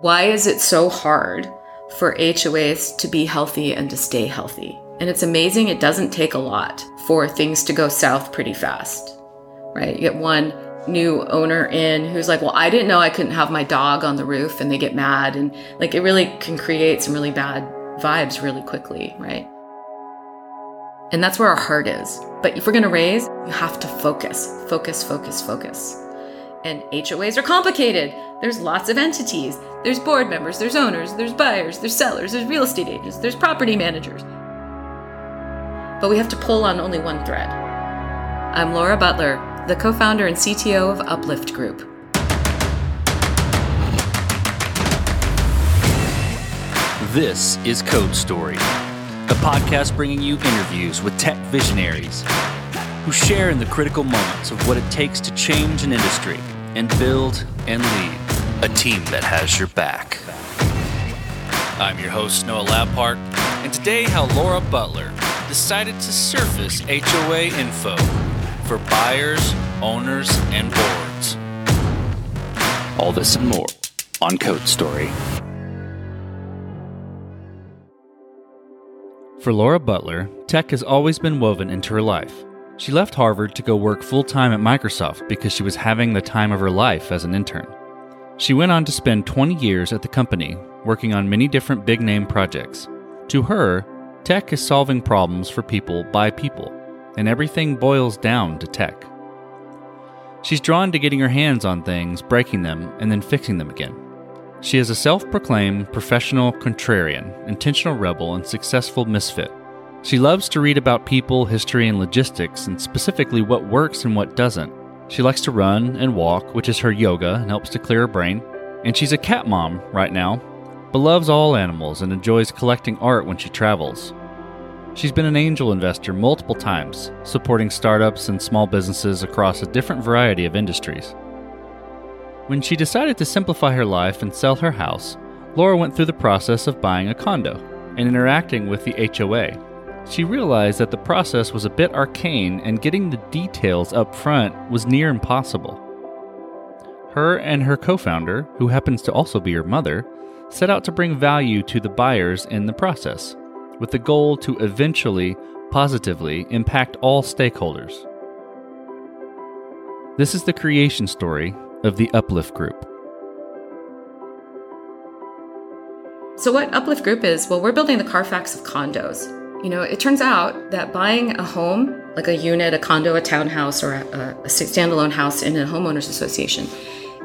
Why is it so hard for HOAs to be healthy and to stay healthy? And it's amazing, it doesn't take a lot for things to go south pretty fast, right? You get one new owner in who's like, Well, I didn't know I couldn't have my dog on the roof, and they get mad. And like, it really can create some really bad vibes really quickly, right? And that's where our heart is. But if we're going to raise, you have to focus, focus, focus, focus. And HOAs are complicated. There's lots of entities. There's board members, there's owners, there's buyers, there's sellers, there's real estate agents, there's property managers. But we have to pull on only one thread. I'm Laura Butler, the co founder and CTO of Uplift Group. This is Code Story, a podcast bringing you interviews with tech visionaries who share in the critical moments of what it takes to change an industry and build and lead a team that has your back. I'm your host, Noah Labhart, and today, how Laura Butler decided to surface HOA info for buyers, owners, and boards. All this and more on Code Story. For Laura Butler, tech has always been woven into her life. She left Harvard to go work full time at Microsoft because she was having the time of her life as an intern. She went on to spend 20 years at the company, working on many different big name projects. To her, tech is solving problems for people by people, and everything boils down to tech. She's drawn to getting her hands on things, breaking them, and then fixing them again. She is a self proclaimed professional contrarian, intentional rebel, and successful misfit. She loves to read about people, history, and logistics, and specifically what works and what doesn't. She likes to run and walk, which is her yoga and helps to clear her brain. And she's a cat mom right now, but loves all animals and enjoys collecting art when she travels. She's been an angel investor multiple times, supporting startups and small businesses across a different variety of industries. When she decided to simplify her life and sell her house, Laura went through the process of buying a condo and interacting with the HOA, she realized that the process was a bit arcane and getting the details up front was near impossible. Her and her co founder, who happens to also be her mother, set out to bring value to the buyers in the process, with the goal to eventually positively impact all stakeholders. This is the creation story of the Uplift Group. So, what Uplift Group is? Well, we're building the Carfax of condos. You know, it turns out that buying a home, like a unit, a condo, a townhouse, or a, a standalone house in a homeowners association,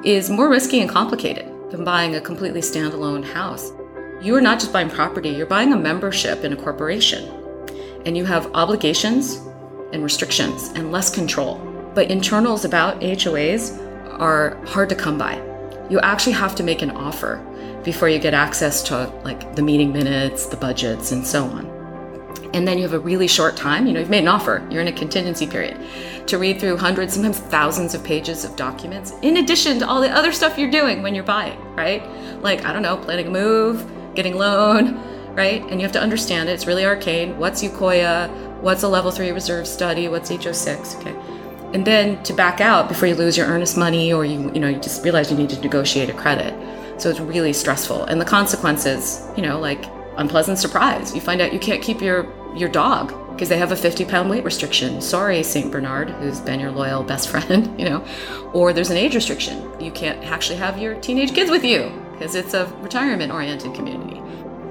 is more risky and complicated than buying a completely standalone house. You are not just buying property, you're buying a membership in a corporation. And you have obligations and restrictions and less control. But internals about HOAs are hard to come by. You actually have to make an offer before you get access to like the meeting minutes, the budgets, and so on and then you have a really short time, you know, you've made an offer, you're in a contingency period, to read through hundreds, sometimes thousands of pages of documents, in addition to all the other stuff you're doing when you're buying, right? Like, I don't know, planning a move, getting loan, right? And you have to understand it. It's really arcane. What's UCIOA? What's a level three reserve study? What's HO6? Okay. And then to back out before you lose your earnest money or you, you know, you just realize you need to negotiate a credit. So it's really stressful. And the consequences, you know, like unpleasant surprise. You find out you can't keep your your dog because they have a 50 pound weight restriction. Sorry, St. Bernard, who's been your loyal best friend, you know. Or there's an age restriction. You can't actually have your teenage kids with you because it's a retirement oriented community.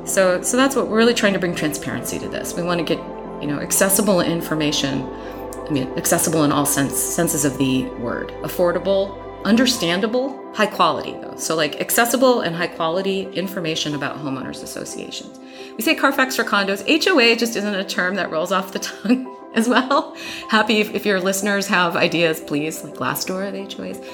So, so that's what we're really trying to bring transparency to this. We want to get, you know, accessible information. I mean, accessible in all sense, senses of the word. Affordable, understandable, high quality though. So like accessible and high quality information about homeowners associations. We say Carfax for condos. HOA just isn't a term that rolls off the tongue as well. Happy if, if your listeners have ideas, please, like Glassdoor of HOAs.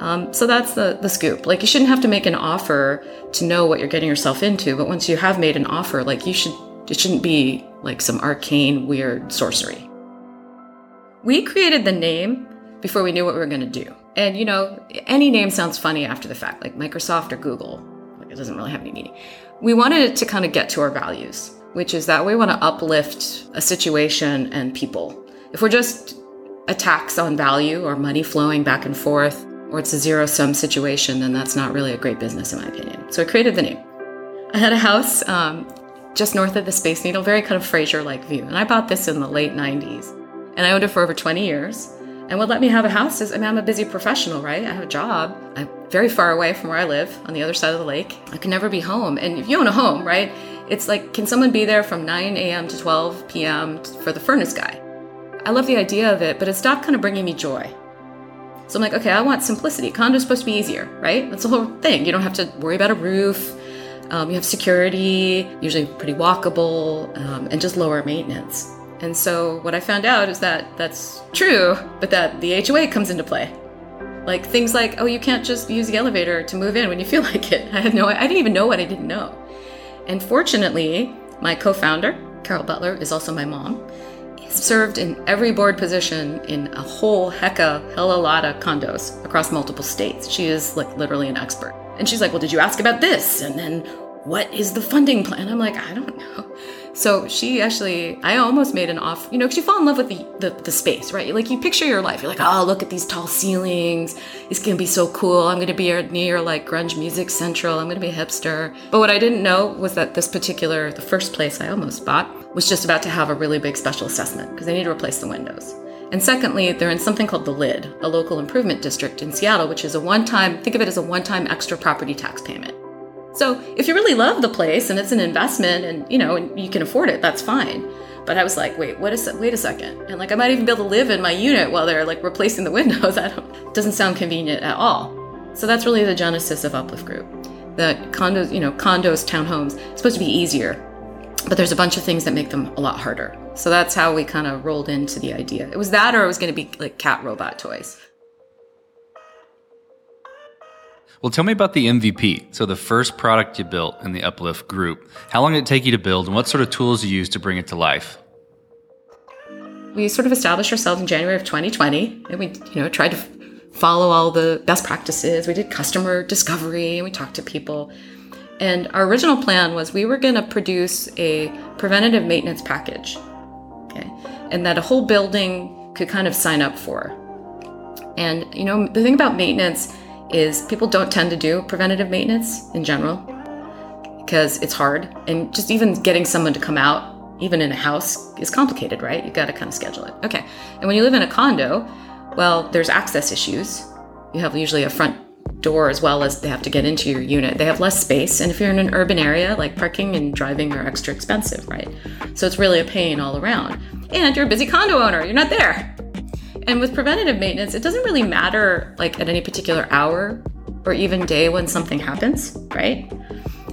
Um, so that's the, the scoop. Like you shouldn't have to make an offer to know what you're getting yourself into, but once you have made an offer, like you should, it shouldn't be like some arcane, weird sorcery. We created the name before we knew what we were going to do. And you know, any name sounds funny after the fact, like Microsoft or Google. Like it doesn't really have any meaning. We wanted to kind of get to our values, which is that we want to uplift a situation and people. If we're just attacks on value or money flowing back and forth, or it's a zero sum situation, then that's not really a great business, in my opinion. So I created the name. I had a house um, just north of the Space Needle, very kind of Frasier like view. And I bought this in the late 90s. And I owned it for over 20 years. And would let me have a house is, I mean, I'm a busy professional, right? I have a job. I'm very far away from where I live on the other side of the lake. I can never be home. And if you own a home, right, it's like, can someone be there from 9 a.m. to 12 p.m. for the furnace guy? I love the idea of it, but it stopped kind of bringing me joy. So I'm like, okay, I want simplicity. Condo's supposed to be easier, right? That's the whole thing. You don't have to worry about a roof. Um, you have security, usually pretty walkable, um, and just lower maintenance. And so what I found out is that that's true, but that the HOA comes into play. Like things like, oh, you can't just use the elevator to move in when you feel like it. I had no, I didn't even know what I didn't know. And fortunately, my co-founder, Carol Butler, is also my mom. Served in every board position in a whole hecka, hella lot of condos across multiple states. She is like literally an expert. And she's like, Well, did you ask about this? And then what is the funding plan? I'm like, I don't know. So she actually, I almost made an off, you know, because you fall in love with the, the, the space, right? Like you picture your life. You're like, oh, look at these tall ceilings. It's gonna be so cool. I'm gonna be near like grunge music central. I'm gonna be a hipster. But what I didn't know was that this particular, the first place I almost bought, was just about to have a really big special assessment because they need to replace the windows. And secondly, they're in something called the LID, a local improvement district in Seattle, which is a one time, think of it as a one time extra property tax payment. So if you really love the place and it's an investment and you know and you can afford it, that's fine. But I was like, wait, what is wait a second. And like I might even be able to live in my unit while they're like replacing the windows. That doesn't sound convenient at all. So that's really the genesis of Uplift Group. The condos, you know, condos, townhomes, it's supposed to be easier. But there's a bunch of things that make them a lot harder. So that's how we kind of rolled into the idea. It was that or it was going to be like cat robot toys. Well, tell me about the MVP. So, the first product you built in the Uplift group. How long did it take you to build, and what sort of tools you used to bring it to life? We sort of established ourselves in January of 2020, and we, you know, tried to follow all the best practices. We did customer discovery, and we talked to people. And our original plan was we were going to produce a preventative maintenance package, okay, and that a whole building could kind of sign up for. And you know, the thing about maintenance is people don't tend to do preventative maintenance in general because it's hard. And just even getting someone to come out, even in a house, is complicated, right? You've got to kind of schedule it. Okay. And when you live in a condo, well, there's access issues. You have usually a front door as well as they have to get into your unit. They have less space. And if you're in an urban area, like parking and driving are extra expensive, right? So it's really a pain all around. And you're a busy condo owner, you're not there. And with preventative maintenance, it doesn't really matter like at any particular hour or even day when something happens, right?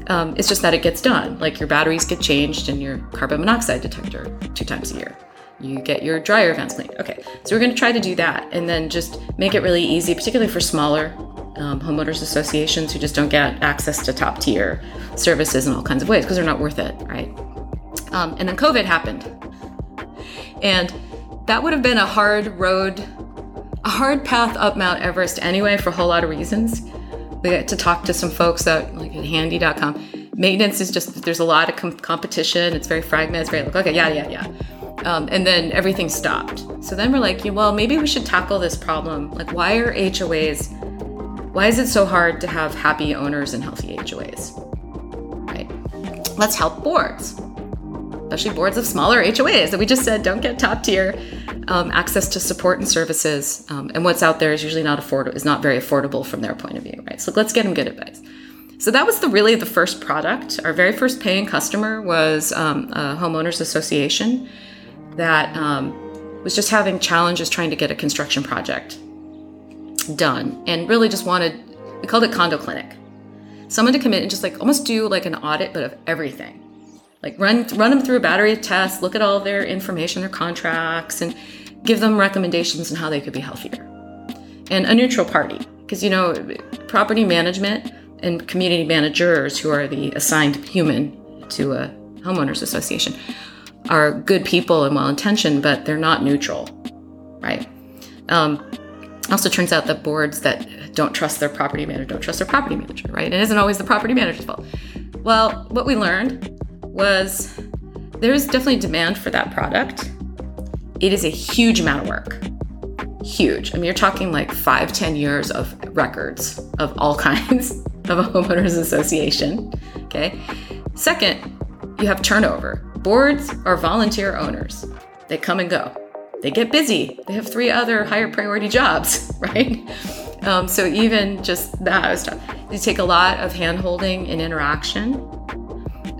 Um, it's just that it gets done. Like your batteries get changed and your carbon monoxide detector two times a year. You get your dryer vents cleaned. Okay, so we're going to try to do that and then just make it really easy, particularly for smaller um, homeowners associations who just don't get access to top tier services in all kinds of ways because they're not worth it, right? Um, and then COVID happened. And that would have been a hard road, a hard path up Mount Everest anyway, for a whole lot of reasons. We got to talk to some folks that, like at handy.com. Maintenance is just, there's a lot of com- competition. It's very fragmented. It's very like, okay, yeah, yeah, yeah. Um, and then everything stopped. So then we're like, well, maybe we should tackle this problem. Like, why are HOAs, why is it so hard to have happy owners and healthy HOAs? Right? Let's help boards especially boards of smaller HOAs that we just said don't get top tier um, access to support and services. Um, and what's out there is usually not affordable, is not very affordable from their point of view, right? So let's get them good advice. So that was the really the first product. Our very first paying customer was um, a homeowners association that um, was just having challenges trying to get a construction project done, and really just wanted we called it condo clinic, someone to come in and just like almost do like an audit, but of everything like run run them through a battery of tests, look at all their information, their contracts, and give them recommendations on how they could be healthier. And a neutral party, because you know, property management and community managers, who are the assigned human to a homeowners association, are good people and well intentioned, but they're not neutral, right? Um, also turns out that boards that don't trust their property manager don't trust their property manager, right? It isn't always the property manager's fault. Well, what we learned was there's definitely demand for that product. It is a huge amount of work. huge. I mean, you're talking like five, ten years of records of all kinds of a homeowners association. Okay. Second, you have turnover. Boards are volunteer owners. They come and go. They get busy. They have three other higher priority jobs, right? Um, so even just that tough. You take a lot of hand holding and interaction.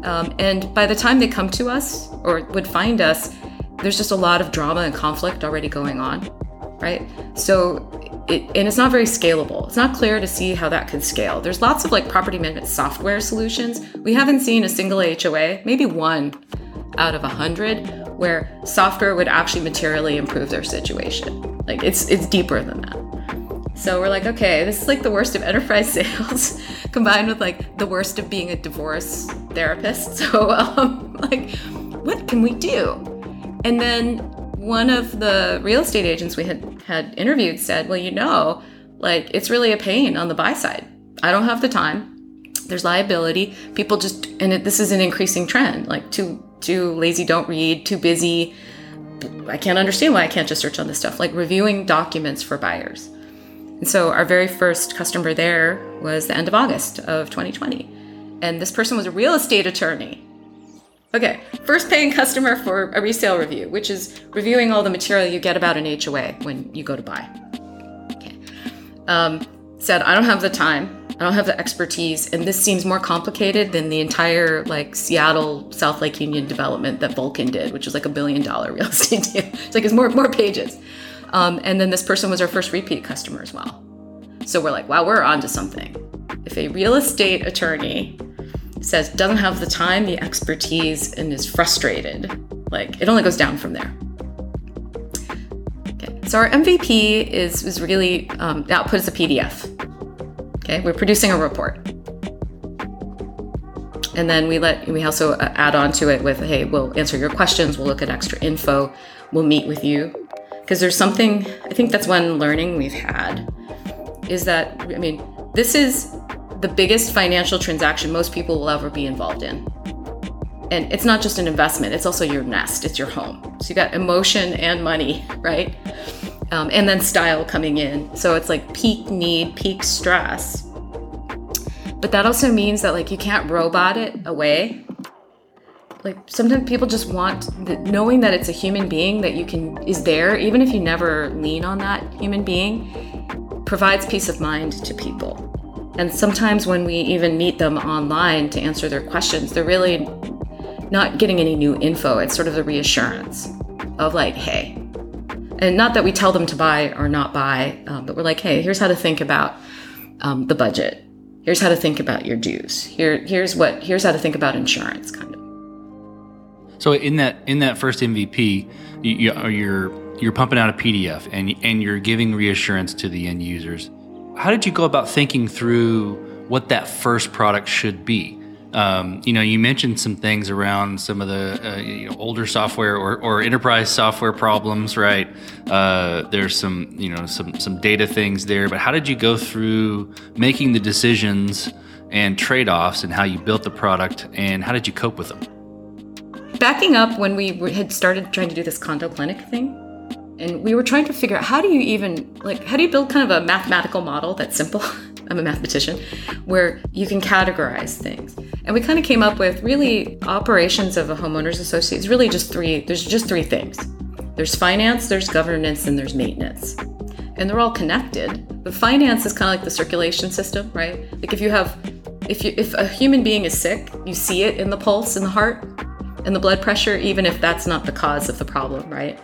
Um, and by the time they come to us or would find us, there's just a lot of drama and conflict already going on, right? So, it, and it's not very scalable. It's not clear to see how that could scale. There's lots of like property management software solutions. We haven't seen a single HOA, maybe one out of a hundred, where software would actually materially improve their situation. Like it's it's deeper than that. So we're like, okay, this is like the worst of enterprise sales combined with like the worst of being a divorce therapist. So um, like, what can we do? And then one of the real estate agents we had had interviewed said, well, you know, like it's really a pain on the buy side. I don't have the time. There's liability. People just, and it, this is an increasing trend. Like too too lazy, don't read, too busy. I can't understand why I can't just search on this stuff. Like reviewing documents for buyers. And so our very first customer there was the end of August of 2020. And this person was a real estate attorney. Okay, first paying customer for a resale review, which is reviewing all the material you get about an HOA when you go to buy. Okay. Um, said, I don't have the time. I don't have the expertise, and this seems more complicated than the entire like Seattle South Lake Union development that Vulcan did, which was like a billion dollar real estate deal. It's like it's more more pages. Um, and then this person was our first repeat customer as well. So we're like, wow, we're onto something. If a real estate attorney says doesn't have the time, the expertise, and is frustrated, like it only goes down from there. Okay, so our MVP is is really um, the output is a PDF. Okay, we're producing a report. And then we let we also uh, add on to it with, hey, we'll answer your questions, we'll look at extra info, we'll meet with you. Because there's something, I think that's one learning we've had is that, I mean, this is the biggest financial transaction most people will ever be involved in. And it's not just an investment, it's also your nest, it's your home. So you got emotion and money, right? Um, and then style coming in. So it's like peak need, peak stress. But that also means that like you can't robot it away. Like sometimes people just want the, knowing that it's a human being that you can is there, even if you never lean on that human being, provides peace of mind to people. And sometimes when we even meet them online to answer their questions, they're really not getting any new info. It's sort of the reassurance of like, hey, and not that we tell them to buy or not buy, um, but we're like, hey, here's how to think about um, the budget. Here's how to think about your dues. Here, here's what. Here's how to think about insurance, kind of. So in that in that first MVP, you, are you're you're pumping out a PDF and and you're giving reassurance to the end users. How did you go about thinking through what that first product should be? Um, you know, you mentioned some things around some of the uh, you know, older software or, or, enterprise software problems, right? Uh, there's some you know some some data things there, but how did you go through making the decisions and trade offs and how you built the product and how did you cope with them? Backing up when we had started trying to do this condo clinic thing, and we were trying to figure out how do you even like how do you build kind of a mathematical model that's simple I'm a mathematician, where you can categorize things. And we kind of came up with really operations of a homeowners association is really just three, there's just three things. There's finance, there's governance, and there's maintenance. And they're all connected. But finance is kind of like the circulation system, right? Like if you have if you if a human being is sick, you see it in the pulse in the heart and the blood pressure, even if that's not the cause of the problem, right?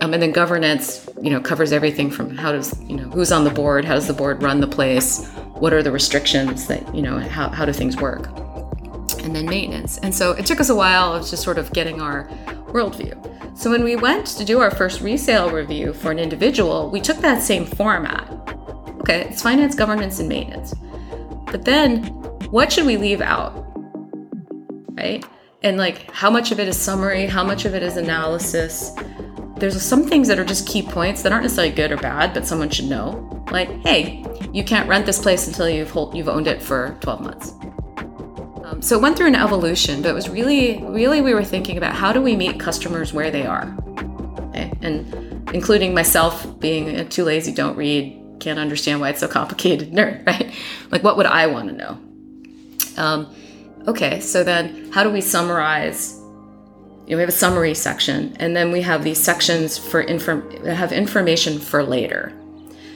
Um, and then governance, you know, covers everything from how does, you know, who's on the board, how does the board run the place, what are the restrictions that, you know, how, how do things work? And then maintenance. And so it took us a while of just sort of getting our worldview. So when we went to do our first resale review for an individual, we took that same format. Okay, it's finance, governance, and maintenance. But then what should we leave out? Right? And like how much of it is summary, how much of it is analysis? there's some things that are just key points that aren't necessarily good or bad, but someone should know. Like, hey, you can't rent this place until you've hold, you've owned it for 12 months. Um, so it went through an evolution, but it was really, really we were thinking about how do we meet customers where they are. Okay? And including myself being too lazy, don't read, can't understand why it's so complicated, nerd, right? Like, what would I want to know? Um, okay, so then how do we summarize? You know, we have a summary section, and then we have these sections for inform have information for later.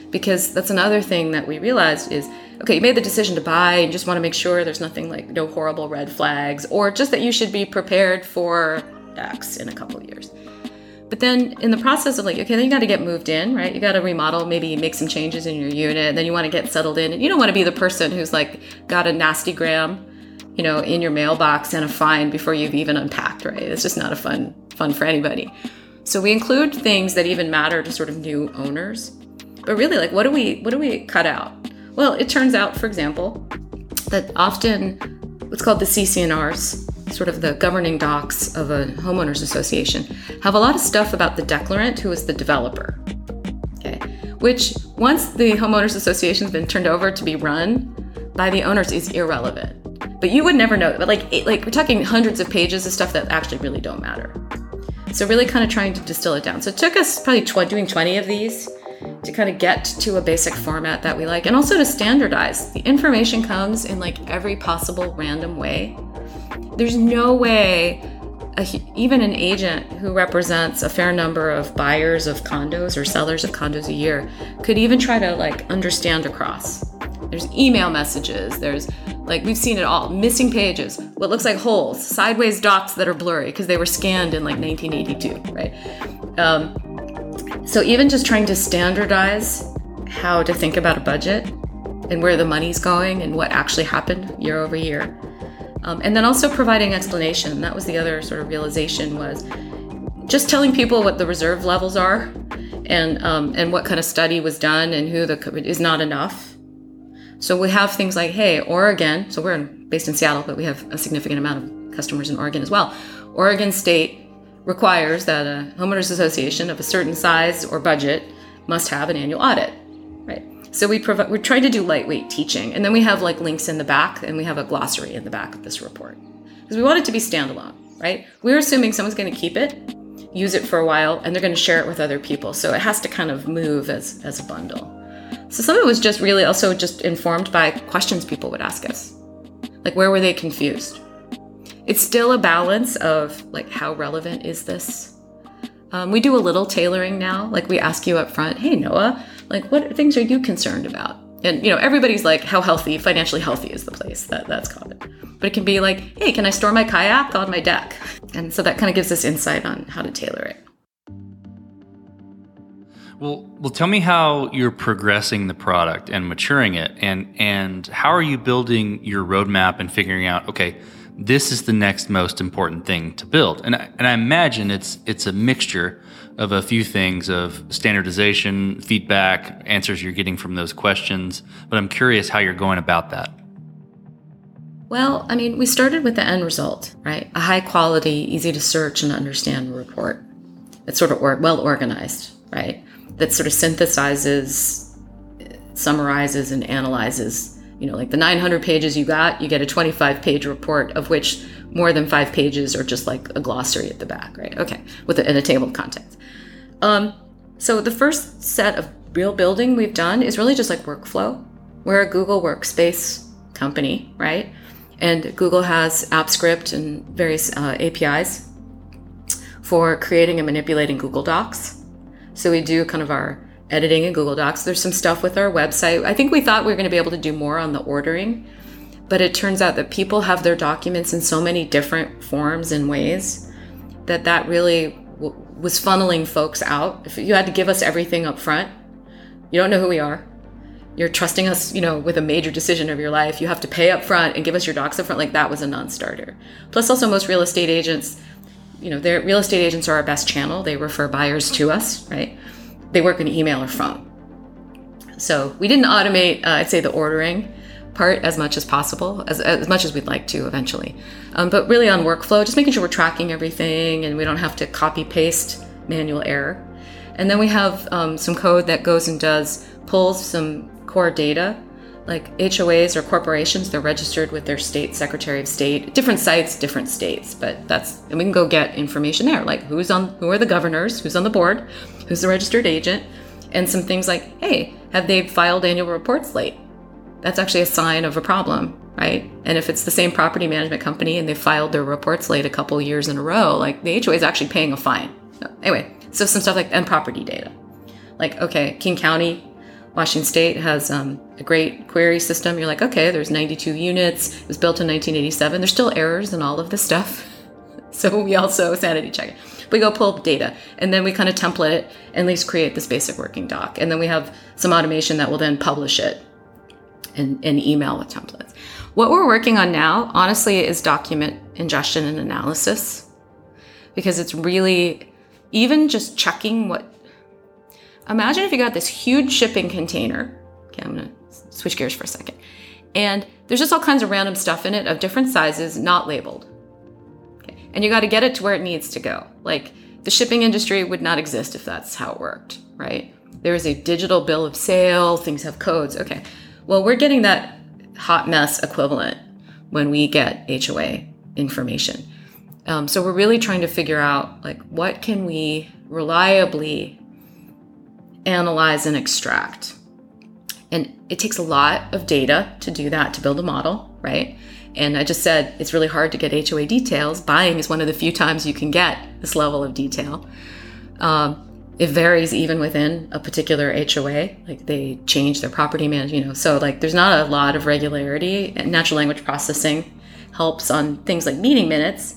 Because that's another thing that we realized is okay, you made the decision to buy and just want to make sure there's nothing like no horrible red flags, or just that you should be prepared for X in a couple years. But then in the process of like, okay, then you got to get moved in, right? You got to remodel, maybe make some changes in your unit, then you want to get settled in. And you don't want to be the person who's like got a nasty gram, you know, in your mailbox and a fine before you've even unpacked, right? It's just not a fun fun for anybody. So we include things that even matter to sort of new owners. But really, like, what do we what do we cut out? Well, it turns out, for example, that often what's called the CC&Rs sort of the governing docs of a homeowners association, have a lot of stuff about the declarant who is the developer. Okay, which once the homeowners association has been turned over to be run by the owners is irrelevant. But you would never know. But like, like we're talking hundreds of pages of stuff that actually really don't matter. So really, kind of trying to distill it down. So it took us probably tw- doing 20 of these to kind of get to a basic format that we like and also to standardize. The information comes in like every possible random way there's no way a, even an agent who represents a fair number of buyers of condos or sellers of condos a year could even try to like understand across. There's email messages, there's like we've seen it all missing pages, what looks like holes, sideways dots that are blurry because they were scanned in like 1982, right? Um, so even just trying to standardize how to think about a budget and where the money's going and what actually happened year over year um, and then also providing explanation. That was the other sort of realization was just telling people what the reserve levels are and um, and what kind of study was done and who the is not enough. So we have things like, hey, Oregon. So we're based in Seattle, but we have a significant amount of customers in Oregon as well. Oregon State requires that a homeowners association of a certain size or budget must have an annual audit. Right? So we provide we're trying to do lightweight teaching, and then we have like links in the back, and we have a glossary in the back of this report because we want it to be standalone, right? We're assuming someone's going to keep it, use it for a while, and they're going to share it with other people. So it has to kind of move as as a bundle. So some of it was just really also just informed by questions people would ask us, like where were they confused? It's still a balance of like how relevant is this um, we do a little tailoring now. Like we ask you up front, hey, Noah, like what things are you concerned about? And you know, everybody's like, how healthy, financially healthy is the place. That that's common. But it can be like, hey, can I store my kayak on my deck? And so that kind of gives us insight on how to tailor it. Well, well, tell me how you're progressing the product and maturing it, and and how are you building your roadmap and figuring out, okay, this is the next most important thing to build. And I, and I imagine it's it's a mixture of a few things of standardization, feedback, answers you're getting from those questions. But I'm curious how you're going about that. Well, I mean, we started with the end result, right? A high quality, easy to search and understand report. It's sort of or, well organized, right? That sort of synthesizes, summarizes, and analyzes you know, like the 900 pages you got, you get a 25 page report of which more than five pages are just like a glossary at the back, right? Okay, with a, in a table of contents. Um, so the first set of real building we've done is really just like workflow. We're a Google Workspace company, right? And Google has AppScript and various uh, APIs for creating and manipulating Google Docs. So we do kind of our editing in Google Docs. There's some stuff with our website. I think we thought we were going to be able to do more on the ordering, but it turns out that people have their documents in so many different forms and ways that that really w- was funneling folks out. If you had to give us everything up front, you don't know who we are. You're trusting us, you know, with a major decision of your life. You have to pay up front and give us your docs up front. Like that was a non-starter. Plus, also most real estate agents, you know, their real estate agents are our best channel. They refer buyers to us, right? they work in email or phone. So we didn't automate, uh, I'd say, the ordering part as much as possible, as, as much as we'd like to eventually. Um, but really on workflow, just making sure we're tracking everything and we don't have to copy paste manual error. And then we have um, some code that goes and does pulls some core data like HOAs or corporations, they're registered with their state secretary of state. Different sites, different states, but that's and we can go get information there, like who's on who are the governors, who's on the board, who's the registered agent, and some things like, hey, have they filed annual reports late? That's actually a sign of a problem, right? And if it's the same property management company and they filed their reports late a couple years in a row, like the HOA is actually paying a fine. So anyway, so some stuff like and property data, like okay, King County Washington State has um, a great query system. You're like, okay, there's 92 units. It was built in 1987. There's still errors in all of this stuff. So we also sanity check it. We go pull up data and then we kind of template it and at least create this basic working doc. And then we have some automation that will then publish it in, in email with templates. What we're working on now, honestly, is document ingestion and analysis because it's really even just checking what Imagine if you got this huge shipping container. Okay, I'm gonna switch gears for a second. And there's just all kinds of random stuff in it of different sizes, not labeled. Okay. And you got to get it to where it needs to go. Like the shipping industry would not exist if that's how it worked, right? There is a digital bill of sale, things have codes. Okay. Well, we're getting that hot mess equivalent when we get HOA information. Um, so we're really trying to figure out like what can we reliably analyze, and extract. And it takes a lot of data to do that, to build a model, right? And I just said it's really hard to get HOA details. Buying is one of the few times you can get this level of detail. Um, it varies even within a particular HOA. Like they change their property management, you know. So like there's not a lot of regularity. Natural language processing helps on things like meeting minutes.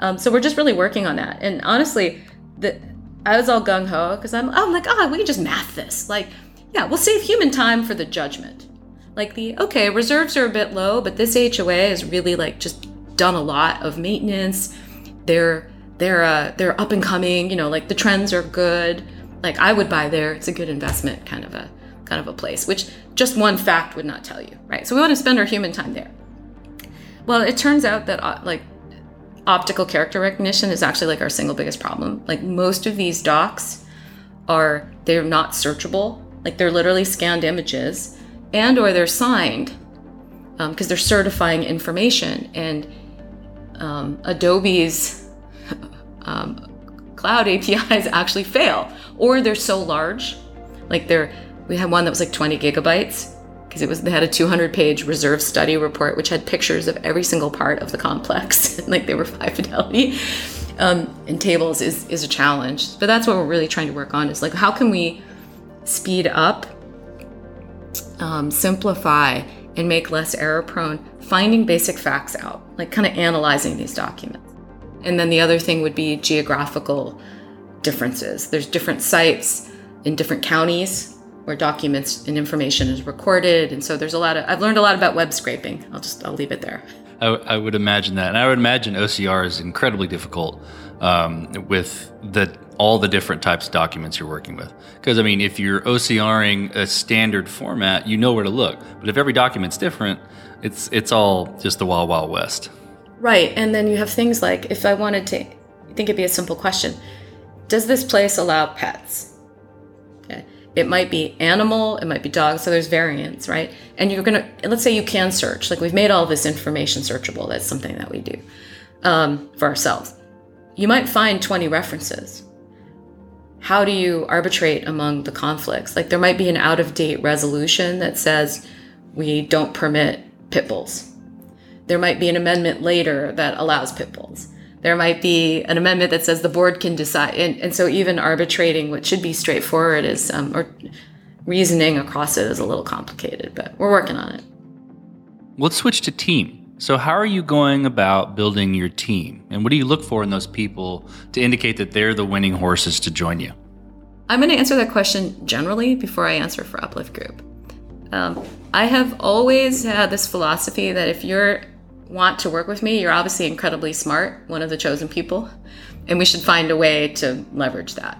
Um, so we're just really working on that. And honestly, the I was all gung ho because I'm, I'm like, oh, we can just math this. Like, yeah, we'll save human time for the judgment. Like the okay, reserves are a bit low, but this HOA has really like just done a lot of maintenance. They're they're uh, they're up and coming. You know, like the trends are good. Like I would buy there. It's a good investment, kind of a kind of a place. Which just one fact would not tell you, right? So we want to spend our human time there. Well, it turns out that uh, like optical character recognition is actually like our single biggest problem. Like most of these docs are they're not searchable. Like they're literally scanned images and or they're signed because um, they're certifying information and um, Adobe's um, cloud APIs actually fail or they're so large. Like they're we had one that was like 20 gigabytes because it was they had a 200 page reserve study report which had pictures of every single part of the complex. Like they were high fidelity. Um, and tables is is a challenge. But that's what we're really trying to work on is like how can we speed up um, simplify and make less error prone finding basic facts out like kind of analyzing these documents. And then the other thing would be geographical differences. There's different sites in different counties where documents and information is recorded. And so there's a lot of, I've learned a lot about web scraping. I'll just, I'll leave it there. I, I would imagine that. And I would imagine OCR is incredibly difficult um, with the, all the different types of documents you're working with. Because, I mean, if you're OCRing a standard format, you know where to look. But if every document's different, it's, it's all just the wild, wild west. Right. And then you have things like if I wanted to, I think it'd be a simple question Does this place allow pets? It might be animal, it might be dog, so there's variants, right? And you're gonna, let's say you can search, like we've made all this information searchable. That's something that we do um, for ourselves. You might find 20 references. How do you arbitrate among the conflicts? Like there might be an out of date resolution that says we don't permit pit bulls. There might be an amendment later that allows pit bulls there might be an amendment that says the board can decide. And, and so even arbitrating what should be straightforward is, um, or reasoning across it is a little complicated, but we're working on it. Let's switch to team. So, how are you going about building your team? And what do you look for in those people to indicate that they're the winning horses to join you? I'm going to answer that question generally before I answer for Uplift Group. Um, I have always had this philosophy that if you're want to work with me, you're obviously incredibly smart, one of the chosen people, and we should find a way to leverage that.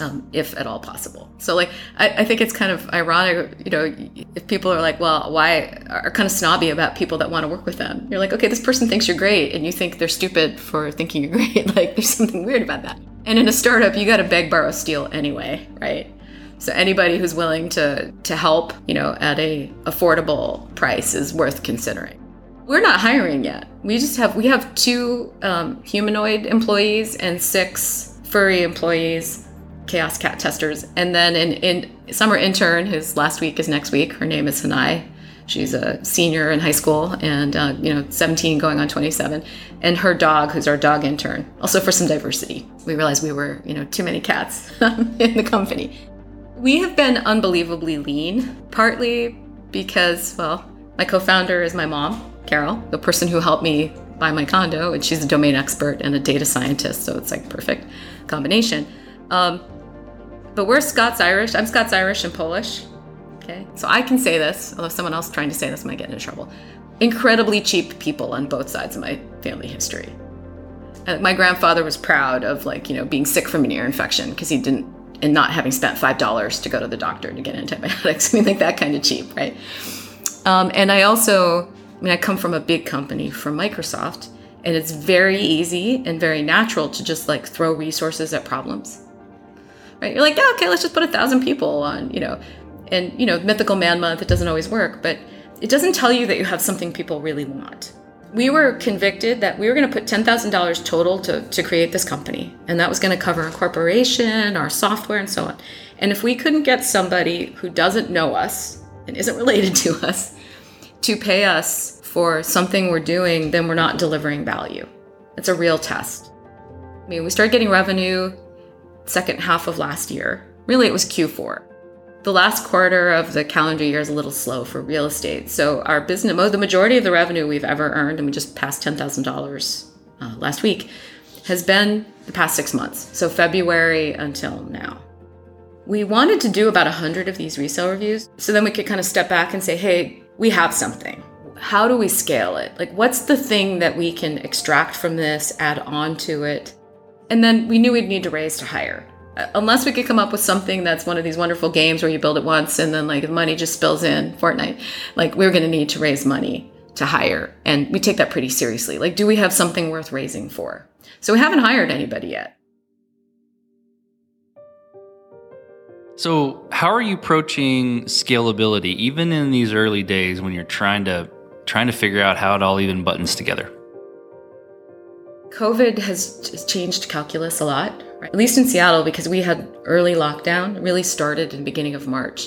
Um, if at all possible. So, like, I, I, think it's kind of ironic, you know, if people are like, well, why are kind of snobby about people that want to work with them. You're like, okay, this person thinks you're great, and you think they're stupid for thinking you're great. like, there's something weird about that. And in a startup, you got to beg, borrow, steal anyway, right? So anybody who's willing to to help, you know, at a affordable price is worth considering. We're not hiring yet. We just have we have two um, humanoid employees and six furry employees, chaos cat testers, and then an in summer intern whose last week is next week. Her name is Hanai. She's a senior in high school and uh, you know 17 going on 27, and her dog, who's our dog intern. Also for some diversity, we realized we were you know too many cats in the company. We have been unbelievably lean, partly because well, my co-founder is my mom Carol, the person who helped me buy my condo, and she's a domain expert and a data scientist, so it's like perfect combination. Um, but we're Scots Irish. I'm Scots Irish and Polish. Okay, so I can say this, although someone else trying to say this might get into trouble. Incredibly cheap people on both sides of my family history. Uh, my grandfather was proud of like you know being sick from an ear infection because he didn't and not having spent five dollars to go to the doctor to get antibiotics. I mean, like that kind of cheap, right? Um, and I also I mean, I come from a big company from Microsoft, and it's very easy and very natural to just like throw resources at problems. Right? You're like, yeah, okay, let's just put a thousand people on, you know, and you know, mythical man month. It doesn't always work, but it doesn't tell you that you have something people really want. We were convicted that we were going to put $10,000 total to, to create this company, and that was going to cover our corporation, our software, and so on. And if we couldn't get somebody who doesn't know us and isn't related to us to pay us for something we're doing, then we're not delivering value. It's a real test. I mean, we started getting revenue second half of last year. Really, it was Q4. The last quarter of the calendar year is a little slow for real estate. So our business, the majority of the revenue we've ever earned, and we just passed ten thousand uh, dollars last week, has been the past six months. So February until now. We wanted to do about 100 of these resale reviews. So then we could kind of step back and say, hey, we have something. How do we scale it? Like, what's the thing that we can extract from this, add on to it? And then we knew we'd need to raise to hire. Uh, unless we could come up with something that's one of these wonderful games where you build it once and then like the money just spills in Fortnite, like we're going to need to raise money to hire. And we take that pretty seriously. Like, do we have something worth raising for? So we haven't hired anybody yet. So, how are you approaching scalability even in these early days when you're trying to trying to figure out how it all even buttons together? COVID has changed calculus a lot, right? at least in Seattle, because we had early lockdown, really started in the beginning of March.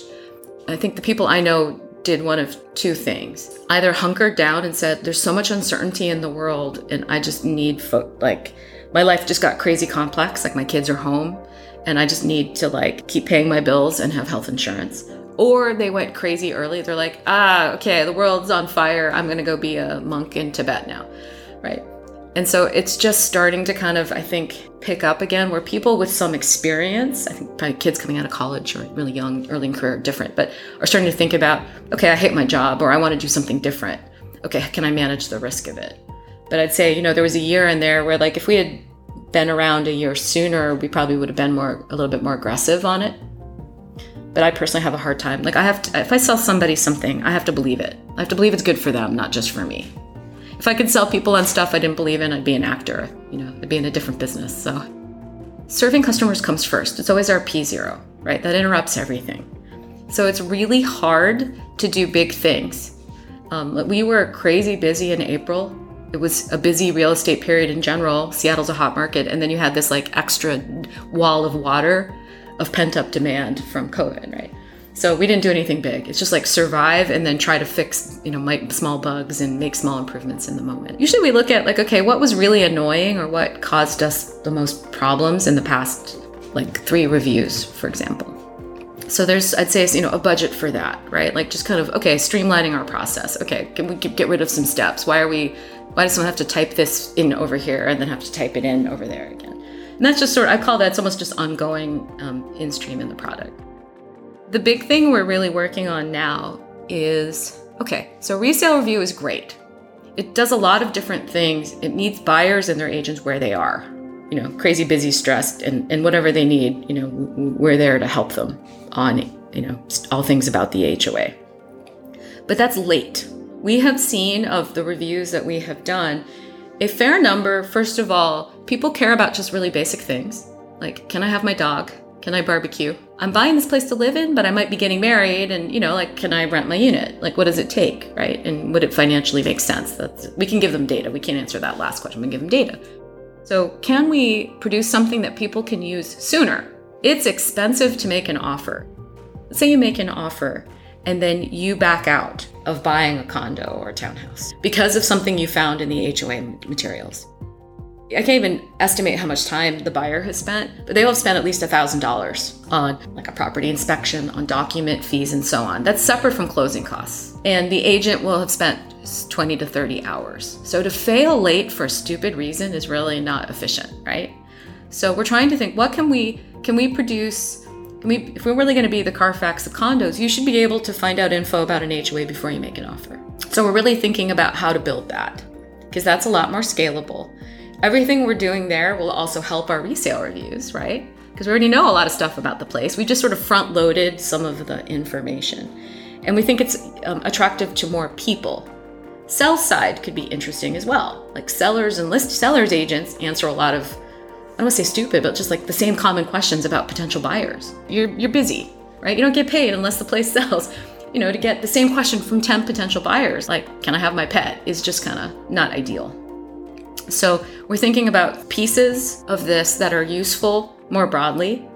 I think the people I know did one of two things either hunkered down and said, There's so much uncertainty in the world, and I just need, fo- like, my life just got crazy complex, like, my kids are home and I just need to like keep paying my bills and have health insurance. Or they went crazy early. They're like, ah, okay, the world's on fire. I'm going to go be a monk in Tibet now. Right. And so it's just starting to kind of, I think, pick up again where people with some experience, I think probably kids coming out of college or really young, early in career, different, but are starting to think about, okay, I hate my job or I want to do something different. Okay, can I manage the risk of it? But I'd say, you know, there was a year in there where like if we had been around a year sooner, we probably would have been more a little bit more aggressive on it. But I personally have a hard time. Like I have to, if I sell somebody something, I have to believe it. I have to believe it's good for them, not just for me. If I could sell people on stuff I didn't believe in, I'd be an actor. You know, I'd be in a different business. So serving customers comes first. It's always our P0, right? That interrupts everything. So it's really hard to do big things. Um, we were crazy busy in April it was a busy real estate period in general. Seattle's a hot market. And then you had this like extra wall of water of pent up demand from COVID, right? So we didn't do anything big. It's just like survive and then try to fix, you know, small bugs and make small improvements in the moment. Usually we look at like, okay, what was really annoying or what caused us the most problems in the past like three reviews, for example. So there's, I'd say, you know, a budget for that, right? Like just kind of, okay, streamlining our process. Okay, can we get rid of some steps? Why are we why does someone have to type this in over here and then have to type it in over there again? And that's just sort of, I call that, it's almost just ongoing um, in stream in the product. The big thing we're really working on now is okay, so resale review is great. It does a lot of different things. It meets buyers and their agents where they are. You know, crazy, busy, stressed, and, and whatever they need, you know, we're there to help them on, you know, all things about the HOA. But that's late we have seen of the reviews that we have done a fair number. First of all, people care about just really basic things like can I have my dog? Can I barbecue? I'm buying this place to live in, but I might be getting married and, you know, like can I rent my unit? Like what does it take, right? And would it financially make sense? That's we can give them data. We can't answer that last question. We can give them data. So, can we produce something that people can use sooner? It's expensive to make an offer. Say you make an offer and then you back out of buying a condo or a townhouse because of something you found in the HOA materials. I can't even estimate how much time the buyer has spent, but they will have spent at least $1,000 on like a property inspection, on document fees, and so on. That's separate from closing costs. And the agent will have spent 20 to 30 hours. So to fail late for a stupid reason is really not efficient, right? So we're trying to think what can we can we produce can we if we're really going to be the Carfax of condos, you should be able to find out info about an HOA before you make an offer. So we're really thinking about how to build that because that's a lot more scalable. Everything we're doing there will also help our resale reviews, right? Because we already know a lot of stuff about the place. We just sort of front loaded some of the information. And we think it's um, attractive to more people Sell side could be interesting as well. Like sellers and list sellers agents answer a lot of I don't want to say stupid, but just like the same common questions about potential buyers. You're you're busy, right? You don't get paid unless the place sells. You know, to get the same question from 10 potential buyers, like, can I have my pet, is just kind of not ideal. So we're thinking about pieces of this that are useful more broadly.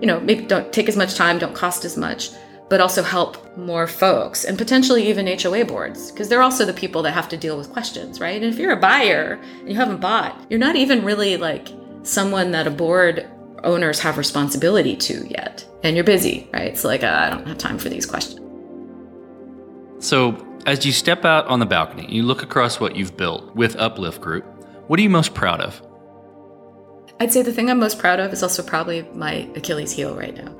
You know, maybe don't take as much time, don't cost as much, but also help more folks and potentially even HOA boards because they're also the people that have to deal with questions, right? And if you're a buyer and you haven't bought, you're not even really like someone that a board owners have responsibility to yet. And you're busy, right? It's like, uh, I don't have time for these questions. So, as you step out on the balcony, you look across what you've built with Uplift Group. What are you most proud of? I'd say the thing I'm most proud of is also probably my Achilles heel right now.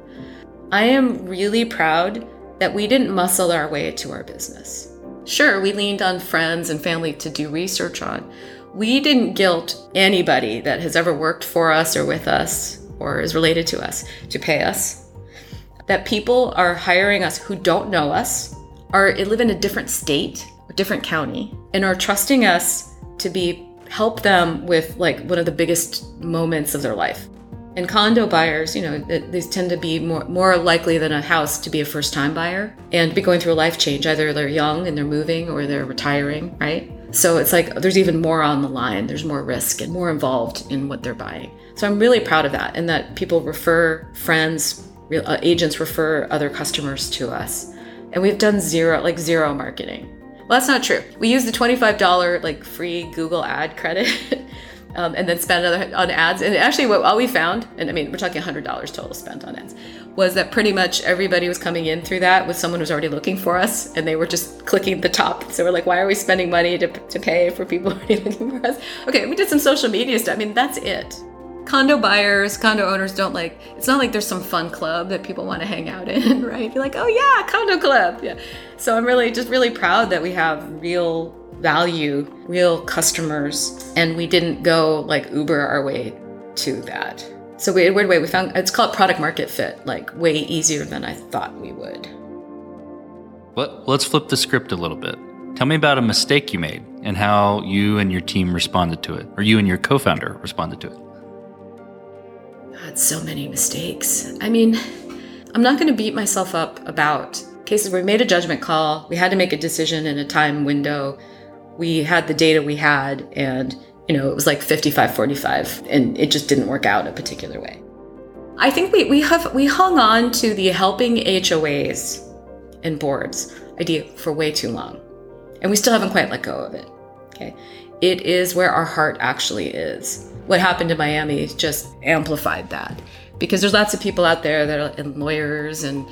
I am really proud that we didn't muscle our way to our business. Sure, we leaned on friends and family to do research on. We didn't guilt anybody that has ever worked for us or with us or is related to us to pay us. That people are hiring us who don't know us, are live in a different state, a different county, and are trusting us to be help them with like one of the biggest moments of their life. And condo buyers, you know, these tend to be more more likely than a house to be a first time buyer and be going through a life change. Either they're young and they're moving or they're retiring, right? So it's like there's even more on the line. There's more risk and more involved in what they're buying. So I'm really proud of that and that people refer friends, uh, agents refer other customers to us. And we've done zero, like zero marketing. Well, that's not true. We use the $25 like free Google ad credit um, and then spend another on ads. And actually, what all we found, and I mean, we're talking $100 total spent on ads, was that pretty much everybody was coming in through that with someone who's already looking for us, and they were just clicking the top. So we're like, why are we spending money to, to pay for people already looking for us? Okay, we did some social media stuff. I mean, that's it. Condo buyers, condo owners don't like. It's not like there's some fun club that people want to hang out in, right? You're like, oh yeah, condo club, yeah. So I'm really just really proud that we have real value real customers and we didn't go like Uber our way to that. So we weird way we found it's called product market fit, like way easier than I thought we would. Well, let's flip the script a little bit. Tell me about a mistake you made and how you and your team responded to it, or you and your co-founder responded to it. I had so many mistakes. I mean, I'm not going to beat myself up about cases where we made a judgment call, we had to make a decision in a time window, we had the data we had and you know it was like 55 45 and it just didn't work out a particular way. I think we, we have we hung on to the helping hoas and boards idea for way too long and we still haven't quite let go of it okay? It is where our heart actually is. What happened in miami just amplified that because there's lots of people out there that are and lawyers and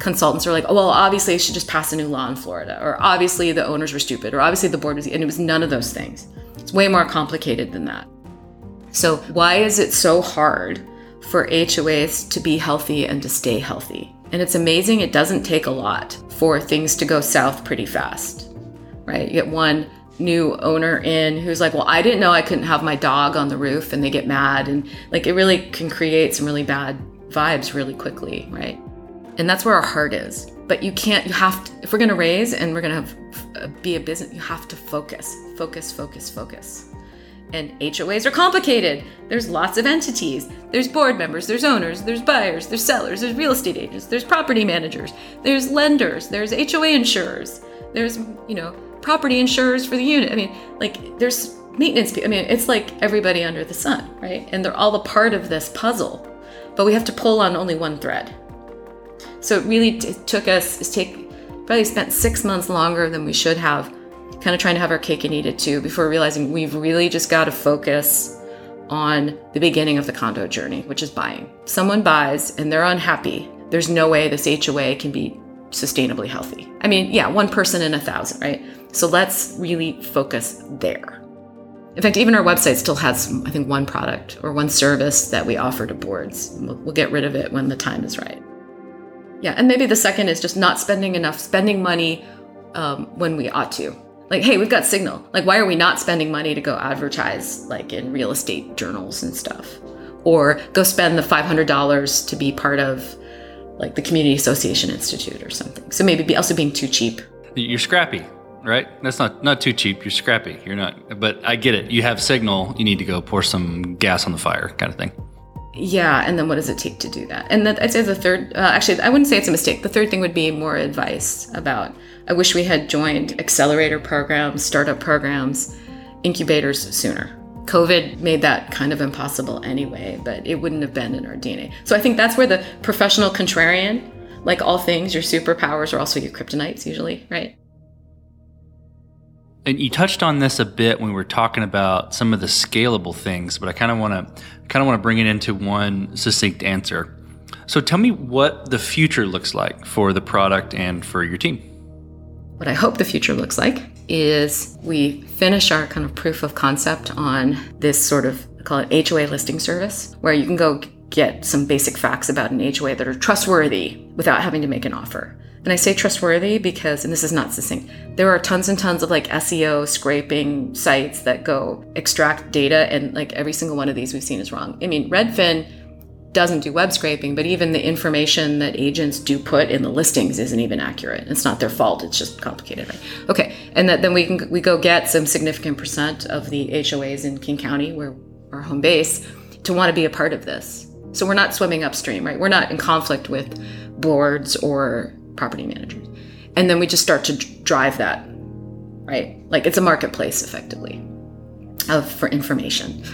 consultants are like, oh, well, obviously I should just pass a new law in Florida, or obviously the owners were stupid, or obviously the board was, and it was none of those things. It's way more complicated than that. So, why is it so hard for HOAs to be healthy and to stay healthy? And it's amazing, it doesn't take a lot for things to go south pretty fast, right? You get one new owner in who's like, well, I didn't know I couldn't have my dog on the roof, and they get mad. And like, it really can create some really bad vibes really quickly, right? And that's where our heart is. But you can't, you have to, if we're going to raise and we're going to have, uh, be a business, you have to focus, focus, focus, focus. And HOAs are complicated. There's lots of entities. There's board members, there's owners, there's buyers, there's sellers, there's real estate agents, there's property managers, there's lenders, there's HOA insurers, there's, you know, property insurers for the unit. I mean, like, there's maintenance. I mean, it's like everybody under the sun, right? And they're all a part of this puzzle, but we have to pull on only one thread. So it really t- took us, take, probably spent six months longer than we should have, kind of trying to have our cake and eat it too, before realizing we've really just got to focus on the beginning of the condo journey, which is buying. Someone buys and they're unhappy. There's no way this HOA can be sustainably healthy. I mean, yeah, one person in a thousand, right? So let's really focus there. In fact, even our website still has, I think, one product or one service that we offer to boards. We'll get rid of it when the time is right. Yeah, and maybe the second is just not spending enough, spending money um, when we ought to. Like, hey, we've got Signal. Like, why are we not spending money to go advertise like in real estate journals and stuff, or go spend the five hundred dollars to be part of like the Community Association Institute or something? So maybe be also being too cheap. You're scrappy, right? That's not not too cheap. You're scrappy. You're not. But I get it. You have Signal. You need to go pour some gas on the fire, kind of thing. Yeah, and then what does it take to do that? And that, I'd say the third, uh, actually, I wouldn't say it's a mistake. The third thing would be more advice about. I wish we had joined accelerator programs, startup programs, incubators sooner. COVID made that kind of impossible anyway, but it wouldn't have been in our DNA. So I think that's where the professional contrarian, like all things, your superpowers are also your kryptonites usually, right? And you touched on this a bit when we were talking about some of the scalable things, but I kind of want to kind of want to bring it into one succinct answer. So tell me what the future looks like for the product and for your team. What I hope the future looks like is we finish our kind of proof of concept on this sort of I call it HOA listing service, where you can go get some basic facts about an HOA that are trustworthy without having to make an offer. And I say trustworthy because, and this is not succinct, there are tons and tons of like SEO scraping sites that go extract data, and like every single one of these we've seen is wrong. I mean, Redfin doesn't do web scraping, but even the information that agents do put in the listings isn't even accurate. It's not their fault. It's just complicated, right? Okay, and that then we can we go get some significant percent of the HOAs in King County, where our home base, to want to be a part of this. So we're not swimming upstream, right? We're not in conflict with boards or property managers. And then we just start to drive that, right? Like it's a marketplace effectively of for information.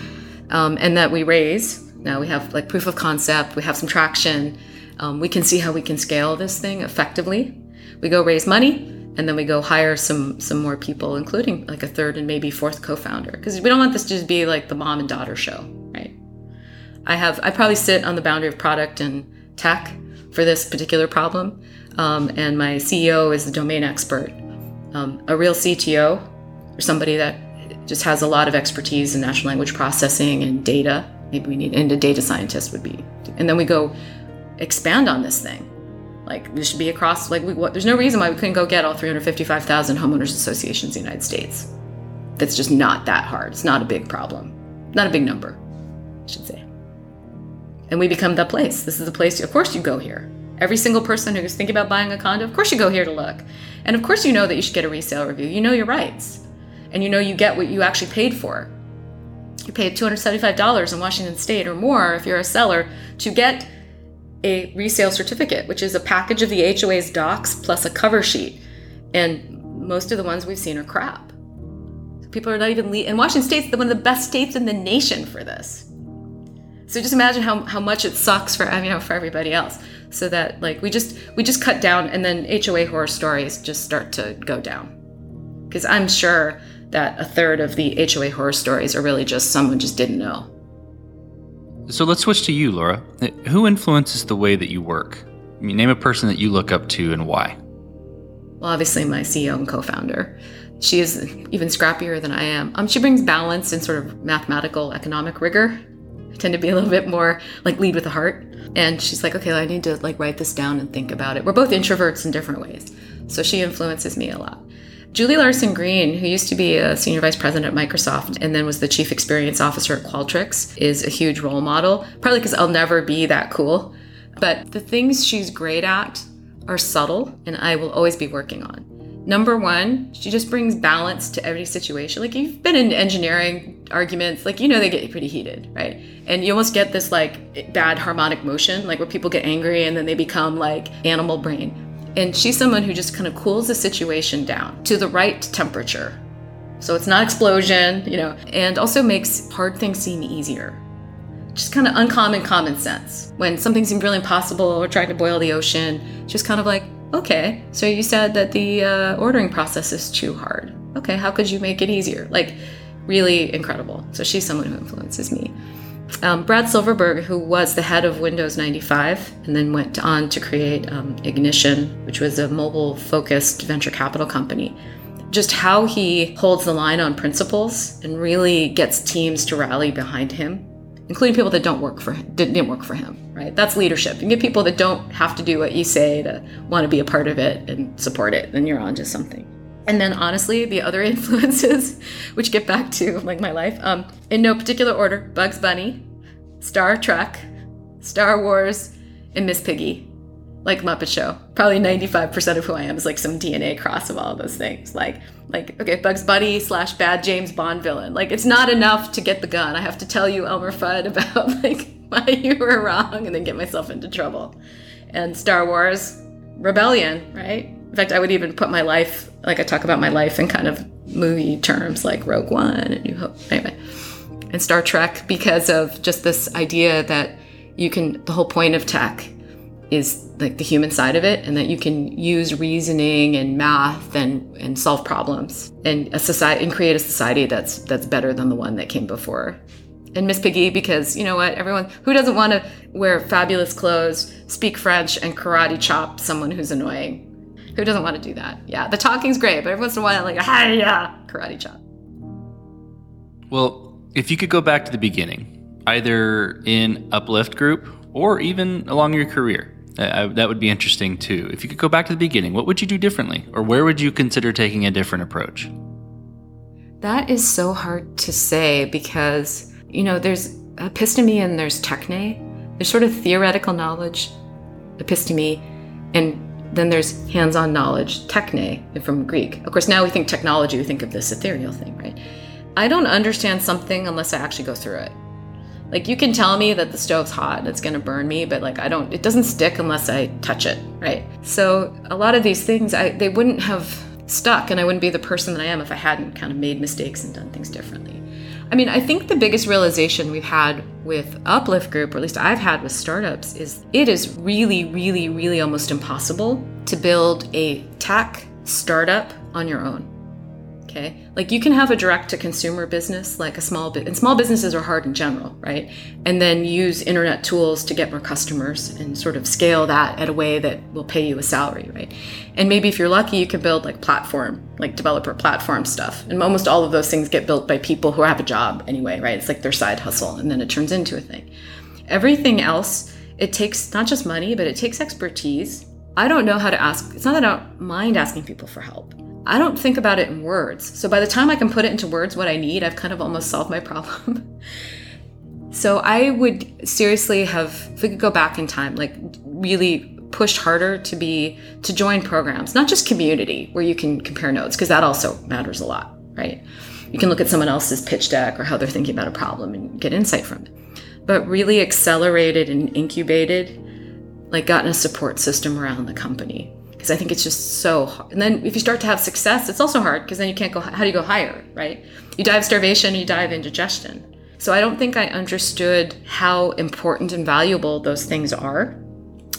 Um, and that we raise. Now we have like proof of concept, we have some traction. Um, we can see how we can scale this thing effectively. We go raise money and then we go hire some some more people including like a third and maybe fourth co-founder because we don't want this to just be like the mom and daughter show right i have i probably sit on the boundary of product and tech for this particular problem um, and my CEO is the domain expert. Um, a real CTO, or somebody that just has a lot of expertise in natural language processing and data. Maybe we need, and a data scientist would be. And then we go expand on this thing. Like this should be across. Like we, what, there's no reason why we couldn't go get all 355,000 homeowners associations in the United States. That's just not that hard. It's not a big problem. Not a big number, I should say. And we become the place. This is the place. Of course, you go here. Every single person who's thinking about buying a condo, of course you go here to look. And of course you know that you should get a resale review. You know your rights. And you know you get what you actually paid for. You paid $275 in Washington state or more if you're a seller to get a resale certificate, which is a package of the HOA's docs plus a cover sheet. And most of the ones we've seen are crap. People are not even le- and Washington State's one of the best states in the nation for this. So just imagine how, how much it sucks for you know for everybody else. So that like we just we just cut down and then HOA horror stories just start to go down. Because I'm sure that a third of the HOA horror stories are really just someone just didn't know. So let's switch to you, Laura. Who influences the way that you work? I mean, name a person that you look up to and why. Well, obviously my CEO and co-founder. She is even scrappier than I am. Um, she brings balance and sort of mathematical economic rigor tend to be a little bit more like lead with the heart. And she's like, okay, I need to like write this down and think about it. We're both introverts in different ways. So she influences me a lot. Julie Larson Green, who used to be a senior vice president at Microsoft and then was the chief experience officer at Qualtrics, is a huge role model, probably because I'll never be that cool. But the things she's great at are subtle and I will always be working on. Number one, she just brings balance to every situation. Like you've been in engineering arguments, like you know they get pretty heated, right? And you almost get this like bad harmonic motion, like where people get angry and then they become like animal brain. And she's someone who just kind of cools the situation down to the right temperature. So it's not explosion, you know, and also makes hard things seem easier. Just kind of uncommon common sense. When something seems really impossible or trying to boil the ocean, just kind of like, Okay, so you said that the uh, ordering process is too hard. Okay, how could you make it easier? Like, really incredible. So she's someone who influences me. Um, Brad Silverberg, who was the head of Windows 95 and then went on to create um, Ignition, which was a mobile focused venture capital company. Just how he holds the line on principles and really gets teams to rally behind him including people that don't work for him, didn't work for him, right? That's leadership. You get people that don't have to do what you say to want to be a part of it and support it, then you're on to something. And then honestly, the other influences, which get back to like my life, um, in no particular order, Bugs Bunny, Star Trek, Star Wars, and Miss Piggy like Muppet Show. Probably 95% of who I am is like some DNA cross of all those things. Like, like okay, Bugs Bunny slash bad James Bond villain. Like, it's not enough to get the gun. I have to tell you, Elmer Fudd, about like why you were wrong and then get myself into trouble. And Star Wars, rebellion, right? In fact, I would even put my life, like I talk about my life in kind of movie terms like Rogue One and New Hope. Anyway, and Star Trek because of just this idea that you can, the whole point of tech is like the human side of it and that you can use reasoning and math and and solve problems and a society and create a society that's that's better than the one that came before. And miss piggy because you know what everyone who doesn't want to wear fabulous clothes speak french and karate chop someone who's annoying? Who doesn't want to do that? Yeah the talking's great but every once in a while like hi yeah karate chop. Well if you could go back to the beginning either in uplift group or even along your career I, that would be interesting too. If you could go back to the beginning, what would you do differently? Or where would you consider taking a different approach? That is so hard to say because, you know, there's episteme and there's techne. There's sort of theoretical knowledge, episteme, and then there's hands on knowledge, techne, from Greek. Of course, now we think technology, we think of this ethereal thing, right? I don't understand something unless I actually go through it. Like you can tell me that the stove's hot and it's going to burn me, but like I don't it doesn't stick unless I touch it, right? So a lot of these things I they wouldn't have stuck and I wouldn't be the person that I am if I hadn't kind of made mistakes and done things differently. I mean, I think the biggest realization we've had with Uplift Group, or at least I've had with startups, is it is really, really, really almost impossible to build a tech startup on your own okay? Like you can have a direct to consumer business like a small bit and small businesses are hard in general right? And then use internet tools to get more customers and sort of scale that at a way that will pay you a salary right? And maybe if you're lucky you can build like platform like developer platform stuff. And almost all of those things get built by people who have a job anyway right? It's like their side hustle and then it turns into a thing. Everything else it takes not just money but it takes expertise. I don't know how to ask. It's not that I don't mind asking people for help. I don't think about it in words. So by the time I can put it into words what I need, I've kind of almost solved my problem. so I would seriously have, if we could go back in time, like really pushed harder to be to join programs, not just community where you can compare notes, because that also matters a lot, right? You can look at someone else's pitch deck or how they're thinking about a problem and get insight from it. But really accelerated and incubated, like gotten a support system around the company because I think it's just so hard. And then if you start to have success, it's also hard because then you can't go, how do you go higher, right? You die of starvation, you die of indigestion. So I don't think I understood how important and valuable those things are.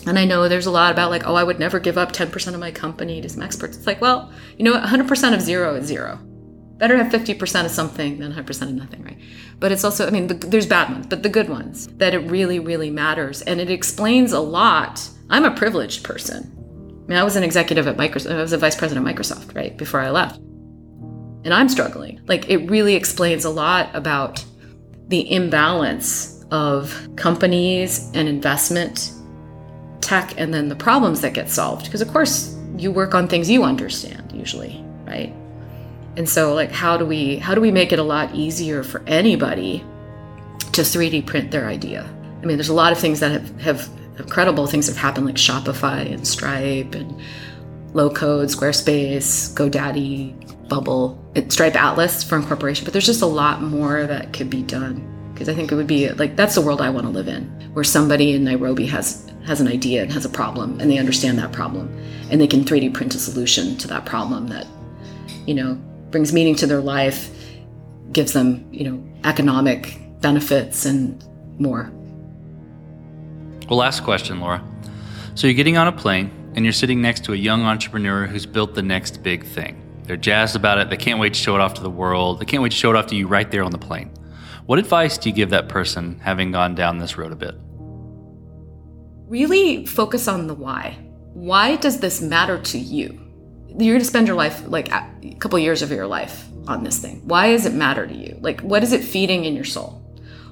And I know there's a lot about like, oh, I would never give up 10% of my company to some experts. It's like, well, you know, 100% of zero is zero. Better have 50% of something than 100% of nothing, right? But it's also, I mean, the, there's bad ones, but the good ones that it really, really matters. And it explains a lot. I'm a privileged person. I mean, I was an executive at Microsoft. I was a vice president at Microsoft, right, before I left. And I'm struggling. Like, it really explains a lot about the imbalance of companies and investment, tech, and then the problems that get solved. Because, of course, you work on things you understand usually, right? And so, like, how do we how do we make it a lot easier for anybody to 3D print their idea? I mean, there's a lot of things that have, have incredible things have happened like Shopify and Stripe and low code, Squarespace, GoDaddy, Bubble, Stripe Atlas for incorporation, but there's just a lot more that could be done. Because I think it would be like that's the world I want to live in, where somebody in Nairobi has has an idea and has a problem, and they understand that problem, and they can 3D print a solution to that problem that, you know, brings meaning to their life, gives them, you know, economic benefits and more. Well, last question, Laura. So you're getting on a plane and you're sitting next to a young entrepreneur who's built the next big thing. They're jazzed about it. They can't wait to show it off to the world. They can't wait to show it off to you right there on the plane. What advice do you give that person having gone down this road a bit? Really focus on the why. Why does this matter to you? You're going to spend your life, like a couple years of your life on this thing. Why does it matter to you? Like, what is it feeding in your soul?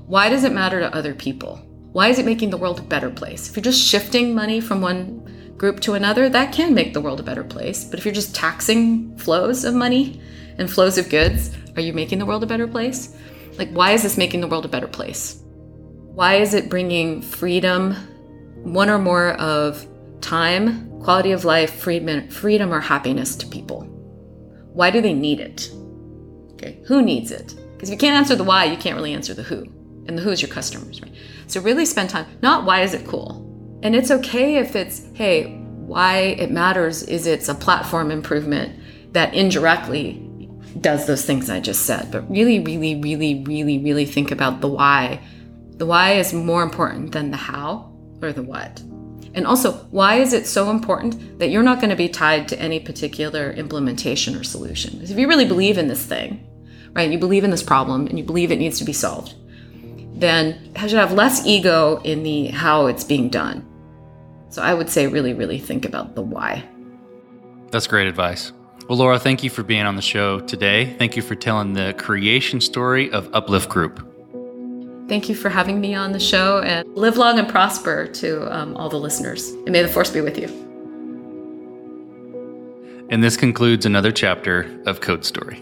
Why does it matter to other people? Why is it making the world a better place? If you're just shifting money from one group to another, that can make the world a better place. But if you're just taxing flows of money and flows of goods, are you making the world a better place? Like, why is this making the world a better place? Why is it bringing freedom, one or more of time, quality of life, freedom, freedom or happiness to people? Why do they need it? Okay, who needs it? Because if you can't answer the why, you can't really answer the who. And the who is your customers, right? So really spend time, not why is it cool? And it's okay if it's, hey, why it matters is it's a platform improvement that indirectly does those things I just said. But really, really, really, really, really think about the why. The why is more important than the how or the what. And also, why is it so important that you're not going to be tied to any particular implementation or solution? Because if you really believe in this thing, right, you believe in this problem and you believe it needs to be solved, then you should have less ego in the how it's being done so I would say really, really think about the why. That's great advice. Well, Laura, thank you for being on the show today. Thank you for telling the creation story of Uplift Group. Thank you for having me on the show and live long and prosper to um, all the listeners. And may the force be with you. And this concludes another chapter of Code Story.